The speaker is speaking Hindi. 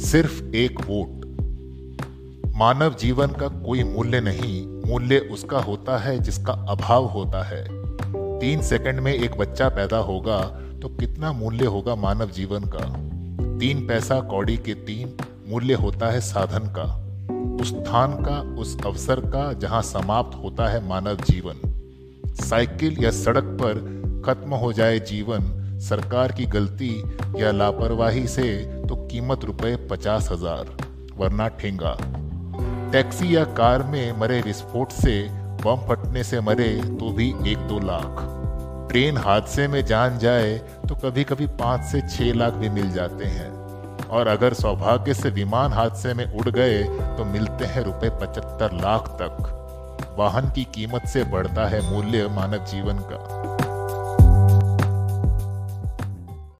सिर्फ़ एक वोट। मानव जीवन का कोई मूल्य नहीं, मूल्य उसका होता है जिसका अभाव होता है। तीन सेकंड में एक बच्चा पैदा होगा तो कितना मूल्य होगा मानव जीवन का? तीन पैसा कौड़ी के तीन, मूल्य होता है साधन का। उस स्थान का, उस अवसर का जहाँ समाप्त होता है मानव जीवन। साइकिल या सड़क पर खत्म हो जाए जीवन, सरकार की गलती या लापरवाही से तो कीमत रुपए पचास हज़ार, वरना ठेंगा। टैक्सी या कार में मरे विस्फोट से, बम फटने से मरे तो भी एक दो लाख। ट्रेन हादसे में जान जाए तो कभी कभी पाँच से छह लाख भी मिल जाते हैं। और अगर सौभाग्य से विमान हादसे में उड़ गए तो मिलते हैं रुपए पचहत्तर लाख तक। वाहन की कीमत से बढ़ता है मूल्य मानव जीवन का।